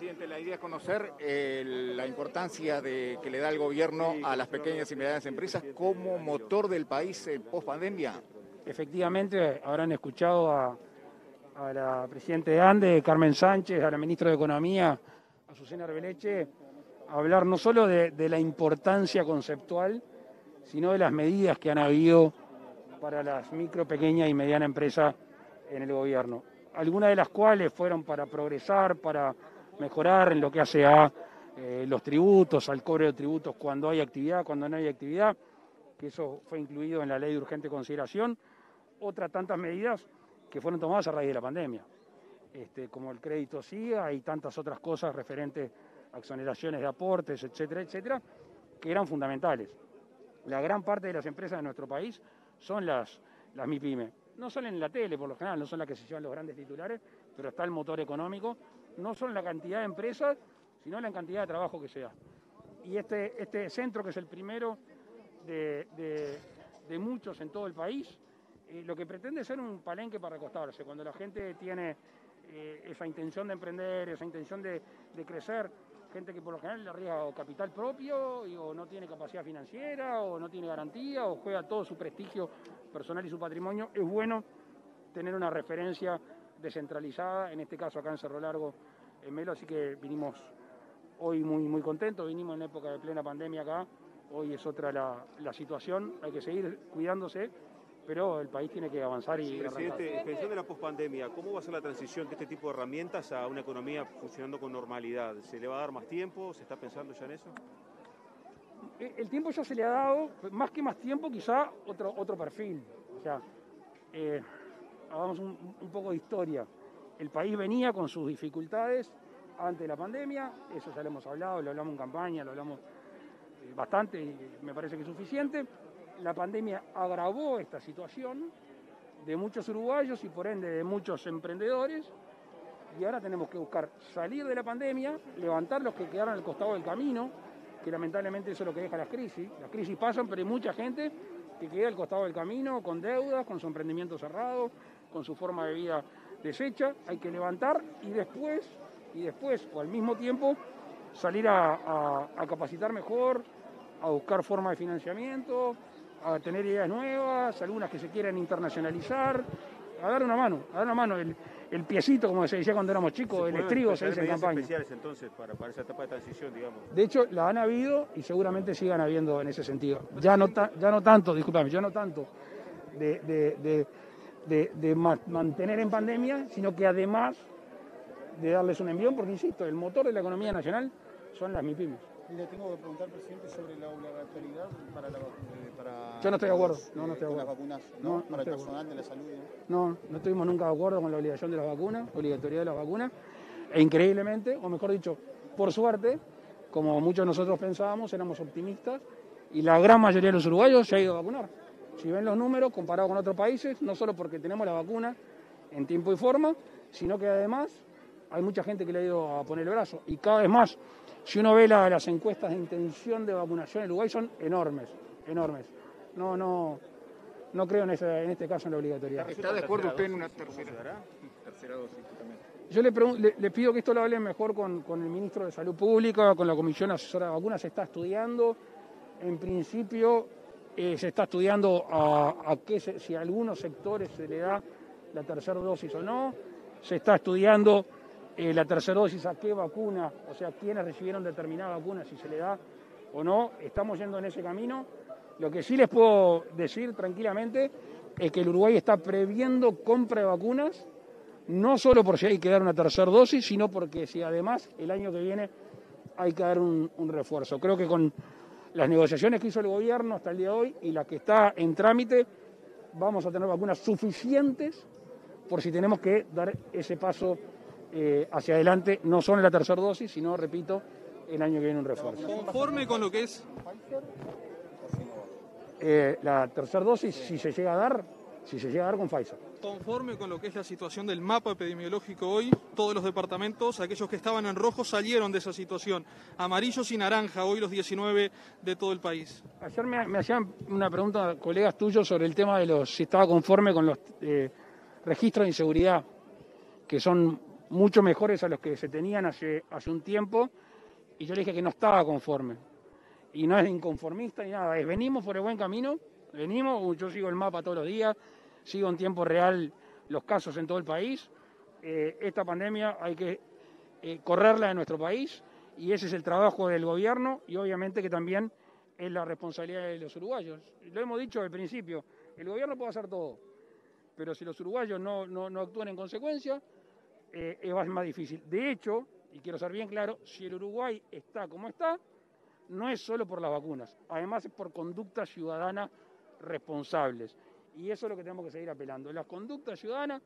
La idea es conocer la importancia que le da el gobierno a las pequeñas y medianas empresas como motor del país en post pandemia. Efectivamente, habrán escuchado a, la presidenta de ANDE, Carmen Sánchez, a la ministra de Economía, a Susana Arbeleche, hablar no solo de, de la importancia conceptual, sino de las medidas que han habido para las micro, pequeñas y medianas empresas en el gobierno. Algunas de las cuales fueron para progresar, para mejorar en lo que hace a eh, los tributos, al cobro de tributos cuando hay actividad, cuando no hay actividad, que eso fue incluido en la ley de urgente consideración. Otras tantas medidas que fueron tomadas a raíz de la pandemia, este, como el crédito SIGA y tantas otras cosas referentes a exoneraciones de aportes, etcétera, etcétera, que eran fundamentales. La gran parte de las empresas de nuestro país son las, las MIPYME. No son en la tele, por lo general, no son las que se llevan los grandes titulares, pero está el motor económico, no solo en la cantidad de empresas, sino la cantidad de trabajo que se. Y este, este centro, que es el primero de, muchos en todo el país, eh, lo que pretende es ser un palenque para acostarse. Cuando la gente tiene eh, esa intención de emprender, esa intención de, de crecer, gente que por lo general le arriesga capital propio o no tiene capacidad financiera o no tiene garantía o juega todo su prestigio personal y su patrimonio, es bueno tener una referencia descentralizada, en este caso acá en Cerro Largo, en Melo, así que vinimos hoy muy, muy contentos, vinimos en época de plena pandemia acá, hoy es otra la, la situación, hay que seguir cuidándose pero el país tiene que avanzar y... presidente, pensando en la pospandemia, ¿cómo va a ser la transición de este tipo de herramientas a una economía funcionando con normalidad? ¿Se le va a dar más tiempo? ¿Se está pensando ya en eso? Eh, el tiempo ya se le ha dado, más que más tiempo, quizá otro, otro perfil. O sea, eh, hagamos un, poco de historia. El país venía con sus dificultades antes de la pandemia, eso ya lo hemos hablado, lo hablamos en campaña, lo hablamos eh, bastante y me parece que es suficiente la pandemia agravó esta situación de muchos uruguayos y por ende de muchos emprendedores y ahora tenemos que buscar salir de la pandemia, levantar los que quedaron al costado del camino, que lamentablemente eso es lo que deja las crisis. Las crisis pasan, pero hay mucha gente que queda al costado del camino con deudas, con su emprendimiento cerrado, con su forma de vida deshecha. Hay que levantar y después, y después, o al mismo tiempo, salir a, capacitar mejor, a buscar formas de financiamiento, a tener ideas nuevas, algunas que se quieran internacionalizar, a dar una mano, a dar una mano. El piecito, como se decía cuando éramos chicos, el estribo se dice en campaña. especiales entonces para, para, esa etapa de transición, digamos? De hecho, la han habido y seguramente sigan habiendo en ese sentido. Ya no, ya no tanto, discúlpame, ya no tanto de, de, de, de, mantener en pandemia, sino que además de darles un envión, porque insisto, el motor de la economía nacional son las MIPIMES. Le tengo que preguntar, presidente, sobre la obligatoriedad para la eh, para Yo no estoy de acuerdo, no, no estoy de acuerdo. Las vacunas, ¿no? para el personal de la salud. ¿no? no, estuvimos nunca de acuerdo con la obligación de las vacunas, obligatoriedad de las vacunas. E increíblemente, o mejor dicho, por suerte, como muchos de nosotros pensábamos, éramos optimistas y la gran mayoría de los uruguayos se ha ido a vacunar. Si ven los números comparados con otros países, no solo porque tenemos la vacuna en tiempo y forma, sino que además hay mucha gente que le ha ido a poner el brazo y cada vez más si uno ve las encuestas de intención de vacunación en Uruguay son enormes, enormes. No, no, no creo en, en este caso en la obligatoriedad. ¿Está de acuerdo usted en una tercera, dosis Yo le, le, pido que esto lo hable mejor con, el ministro de Salud Pública, con la Comisión Asesora de Vacunas. Se está estudiando, en principio, eh, se está estudiando a, a qué si a algunos sectores se le da la tercera dosis o no. Se está estudiando eh, la tercera dosis a qué vacuna, o sea, quiénes recibieron determinada vacuna, si se le da o no, estamos yendo en ese camino. Lo que sí les puedo decir tranquilamente es que el Uruguay está previendo compra de vacunas, no solo por si hay que dar una tercera dosis, sino porque si además el año que viene hay que dar un, un refuerzo. Creo que con las negociaciones que hizo el gobierno hasta el día de hoy y la que está en trámite, vamos a tener vacunas suficientes por si tenemos que dar ese paso eh, hacia adelante, no son en la tercera dosis, sino, repito, el año que viene un refuerzo. ¿Conforme con lo que es? Eh, la tercera dosis, si se llega a dar, si se llega a dar con Pfizer. Conforme con lo que es la situación del mapa epidemiológico hoy, todos los departamentos, aquellos que estaban en rojo, salieron de esa situación. Amarillos y naranja, hoy los 19 de todo el país. Ayer me, hacían una pregunta colegas tuyos sobre el tema de los si estaba conforme con los eh, registros de inseguridad, que son mucho mejores a los que se tenían hace, hace un tiempo, y yo le dije que no estaba conforme. Y no es inconformista ni nada, es venimos por el buen camino, venimos, yo sigo el mapa todos los días, sigo en tiempo real los casos en todo el país. Eh, esta pandemia hay que eh, correrla en nuestro país y ese es el trabajo del gobierno y obviamente que también es la responsabilidad de los uruguayos. Lo hemos dicho al principio, el gobierno puede hacer todo, pero si los uruguayos no, no, actúan en consecuencia, eh, es más difícil. De hecho, y quiero ser bien claro, si el Uruguay está como está, no es solo por las vacunas, además es por conductas ciudadanas responsables. Y eso es lo que tenemos que seguir apelando. Las conductas ciudadanas,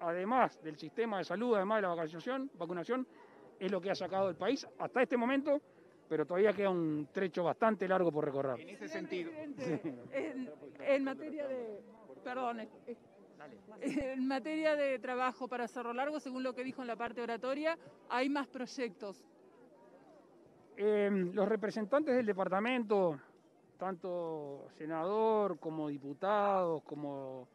además del sistema de salud, además de la vacunación, vacunación es lo que ha sacado el país hasta este momento, pero todavía queda un trecho bastante largo por recorrer. En ese sentido. En, materia de. Perdón. En materia de trabajo para Cerro Largo, según lo que dijo en la parte oratoria, hay más proyectos. Eh, los representantes del departamento, tanto senador como diputados, como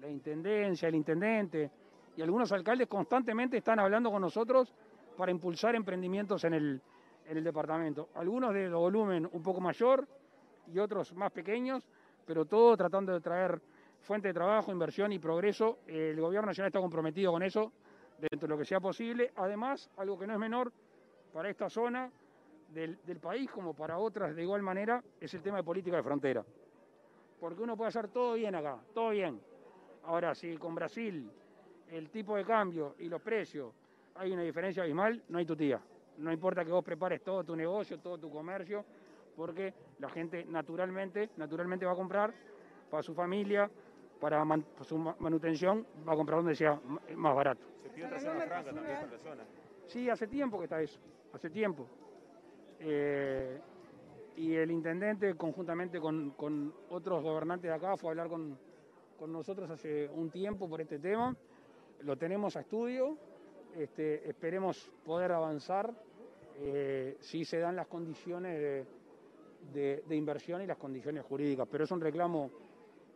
la intendencia, el intendente y algunos alcaldes constantemente están hablando con nosotros para impulsar emprendimientos en el, en el departamento. Algunos de volumen un poco mayor y otros más pequeños, pero todo tratando de traer fuente de trabajo, inversión y progreso. El gobierno nacional está comprometido con eso dentro de lo que sea posible. Además, algo que no es menor para esta zona, del, país como para otras de igual manera es el tema de política de frontera. Porque uno puede hacer todo bien acá, todo bien. Ahora, si con Brasil el tipo de cambio y los precios hay una diferencia abismal, no hay tu tía. No importa que vos prepares todo tu negocio, todo tu comercio, porque la gente naturalmente, naturalmente va a comprar para su familia, para, su manutención, va a comprar donde sea más barato. Sí, hace tiempo que está eso, hace tiempo. Eh, y el intendente, conjuntamente con, otros gobernantes de acá, fue a hablar con, nosotros hace un tiempo por este tema. Lo tenemos a estudio, este, esperemos poder avanzar eh, si se dan las condiciones de, inversión y las condiciones jurídicas. Pero es un reclamo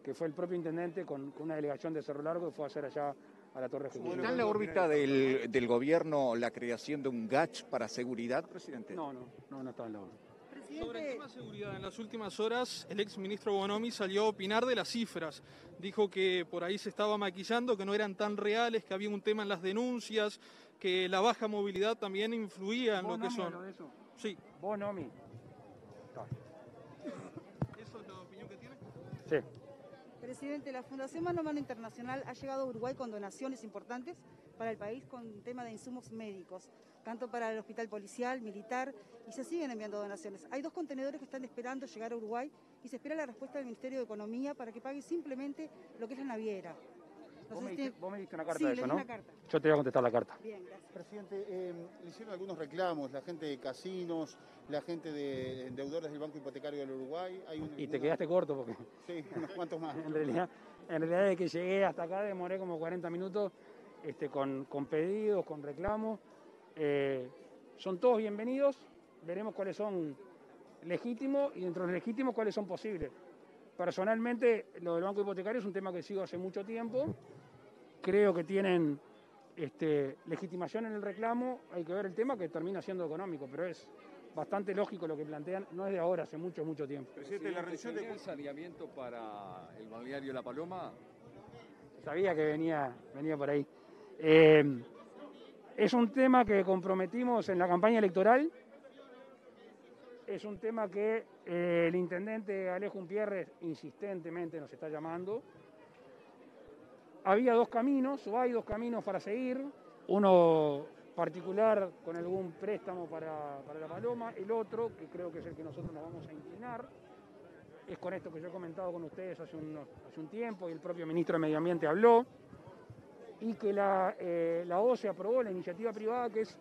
que fue el propio intendente con, una delegación de Cerro Largo que fue a hacer allá a la Torre ¿Está en la órbita del, gobierno la creación de un GACH para seguridad, presidente? No, no, no, no está en la órbita. Sobre el tema seguridad, en las últimas horas el ex ministro Bonomi salió a opinar de las cifras. Dijo que por ahí se estaba maquillando, que no eran tan reales, que había un tema en las denuncias, que la baja movilidad también influía en lo que son. De eso? Sí. Bonomi. ¿Eso es la opinión que tiene? Sí. Presidente, la Fundación Mano Mano Internacional ha llegado a Uruguay con donaciones importantes para el país con tema de insumos médicos, tanto para el hospital policial, militar, y se siguen enviando donaciones. Hay dos contenedores que están esperando llegar a Uruguay y se espera la respuesta del Ministerio de Economía para que pague simplemente lo que es la naviera. Vos, me diste, una carta de eso, ¿no? Yo te voy a contestar la carta. Bien, gracias. Presidente, eh, le hicieron algunos reclamos, la gente de casinos, la gente de deudores del Banco Hipotecario del Uruguay. y te quedaste corto porque... Sí, unos cuantos más. en, realidad, en realidad, desde que llegué hasta acá demoré como 40 minutos este, con, pedidos, con reclamos. Eh, son todos bienvenidos, veremos cuáles son legítimos y dentro de los legítimos cuáles son posibles. Personalmente, lo del banco hipotecario es un tema que sigo hace mucho tiempo. Creo que tienen este, legitimación en el reclamo, hay que ver el tema que termina siendo económico, pero es bastante lógico lo que plantean, no es de ahora, hace mucho, mucho tiempo. Presidente, la revisión de saneamiento para el balneario La Paloma. Sabía que venía, venía por ahí. Eh, es un tema que comprometimos en la campaña electoral. Es un tema que eh, el intendente Alejo Umpierre insistentemente nos está llamando. Había dos caminos, o hay dos caminos para seguir. Uno particular con algún préstamo para, la paloma, el otro, que creo que es el que nosotros nos vamos a inclinar, es con esto que yo he comentado con ustedes hace, hace un tiempo y el propio ministro de Medio Ambiente habló, y que la, eh, la OCE aprobó la iniciativa privada que es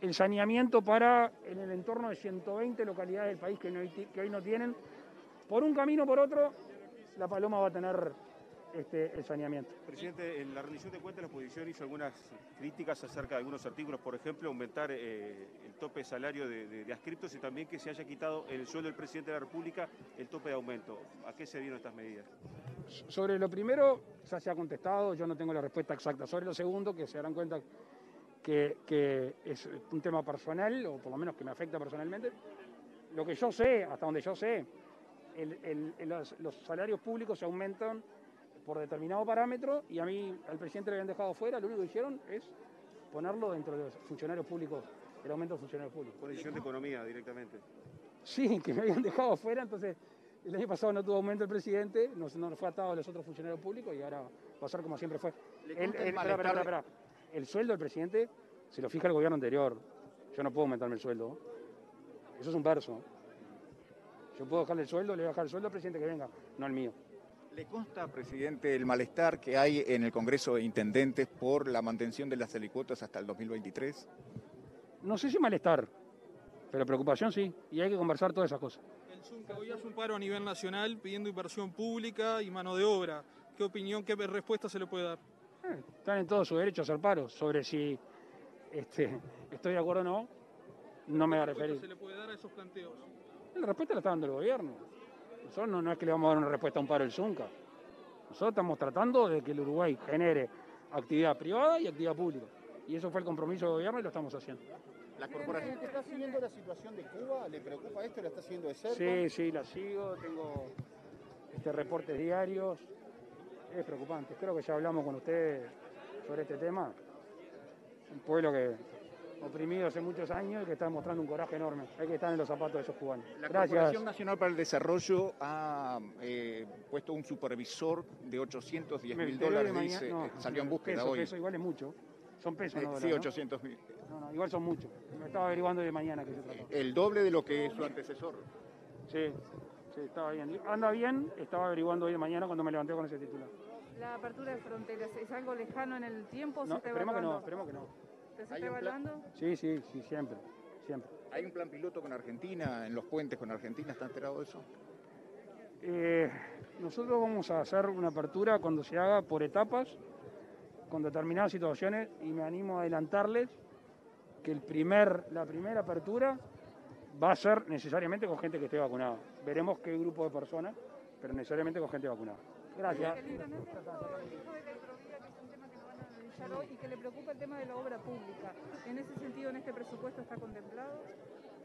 el saneamiento para en el entorno de 120 localidades del país que, que hoy no tienen. Por un camino o por otro, la paloma va a tener este, el saneamiento. Presidente, en la rendición de cuentas la oposición hizo algunas críticas acerca de algunos artículos, por ejemplo, aumentar eh, el tope de salario de, de, ascriptos y también que se haya quitado el sueldo del presidente de la República el tope de aumento. ¿A qué se dieron estas medidas? Sobre lo primero, ya se ha contestado, yo no tengo la respuesta exacta. Sobre lo segundo, que se darán cuenta que, que es un tema personal, o por lo menos que me afecta personalmente. Lo que yo sé, hasta donde yo sé, el- el- el- los, los salarios públicos se aumentan por determinado parámetro y a mí, al presidente le habían dejado fuera, lo único que hicieron es ponerlo dentro de los funcionarios públicos, el aumento de funcionarios públicos. Por decisión de economía directamente. Sí, que me habían dejado fuera, entonces el año pasado no tuvo aumento el presidente, no, no fue atado a los otros funcionarios públicos y ahora va a ser como siempre fue. ¿Le El, el el- espera, espera, espera. El sueldo del presidente se lo fija el gobierno anterior. Yo no puedo aumentarme el sueldo. Eso es un verso. Yo puedo bajarle el sueldo, le voy a bajar el sueldo al presidente que venga, no al mío. ¿Le consta, presidente, el malestar que hay en el Congreso de Intendentes por la mantención de las alicuotas hasta el 2023? No sé si malestar, pero preocupación sí, y hay que conversar todas esas cosas. El Zunca hoy hace un paro a nivel nacional pidiendo inversión pública y mano de obra. ¿Qué opinión, qué respuesta se le puede dar? Eh, Están en todo su derecho a hacer paros. Sobre si este, estoy de acuerdo o no, no me voy a ¿Qué respuesta se le puede dar a esos planteos? La respuesta la está dando el gobierno. Nosotros no, no es que le vamos a dar una respuesta a un paro del Zunca. Nosotros estamos tratando de que el Uruguay genere actividad privada y actividad pública. Y eso fue el compromiso del gobierno y lo estamos haciendo. La corporación. ¿Presidente, ¿Está siguiendo la situación de Cuba? ¿Le preocupa esto? ¿La está siguiendo de cerca? Sí, sí, la sigo, tengo este, reportes diarios. Es preocupante. Creo que ya hablamos con ustedes sobre este tema. Un pueblo que oprimido hace muchos años y que está mostrando un coraje enorme. Hay que estar en los zapatos de esos cubanos. La Gracias. Corporación Nacional para el Desarrollo ha eh, puesto un supervisor de 810 Me mil dólares, mañana- dice, no, eh, salió en búsqueda peso, hoy. peso, igual es mucho. Son pesos, Eh, no sí, dólares, 800 mil. ¿no? No, no, igual son muchos. Me estaba averiguando de mañana que se trató. El doble de lo que es su antecesor. Sí, sí, estaba bien. Anda bien, estaba averiguando hoy de mañana cuando me levanté con ese titular. La apertura de fronteras, ¿es algo lejano en el tiempo? No, ¿Se esperemos que no, esperemos que no. ¿Se está Hay un plan- evaluando? Sí, sí, sí, siempre, siempre. Hay un plan piloto con Argentina, en los puentes con Argentina, ¿está enterado de eso? Eh, nosotros vamos a hacer una apertura cuando se haga por etapas, con determinadas situaciones, y me animo a adelantarles que el primer, la primera apertura va a ser necesariamente con gente que esté vacunada. Veremos qué grupo de personas, pero necesariamente con gente vacunada. Gracias. Y que le preocupa el tema de la obra pública. En ese sentido, ¿en este presupuesto está contemplado?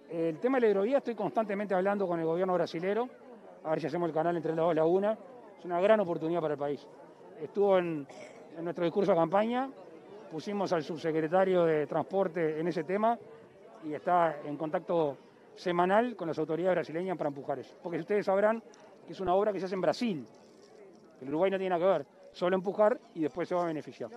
El tema de la hidrovía estoy constantemente hablando con el gobierno brasilero, a ver si hacemos el canal entre las dos lagunas. Es una gran oportunidad para el país. Estuvo en, en nuestro discurso de campaña, pusimos al subsecretario de Transporte en ese tema y está en contacto semanal con las autoridades brasileñas para empujar eso. Porque ustedes sabrán que es una obra que se hace en Brasil, el Uruguay no tiene nada que ver, solo empujar y después se va a beneficiar.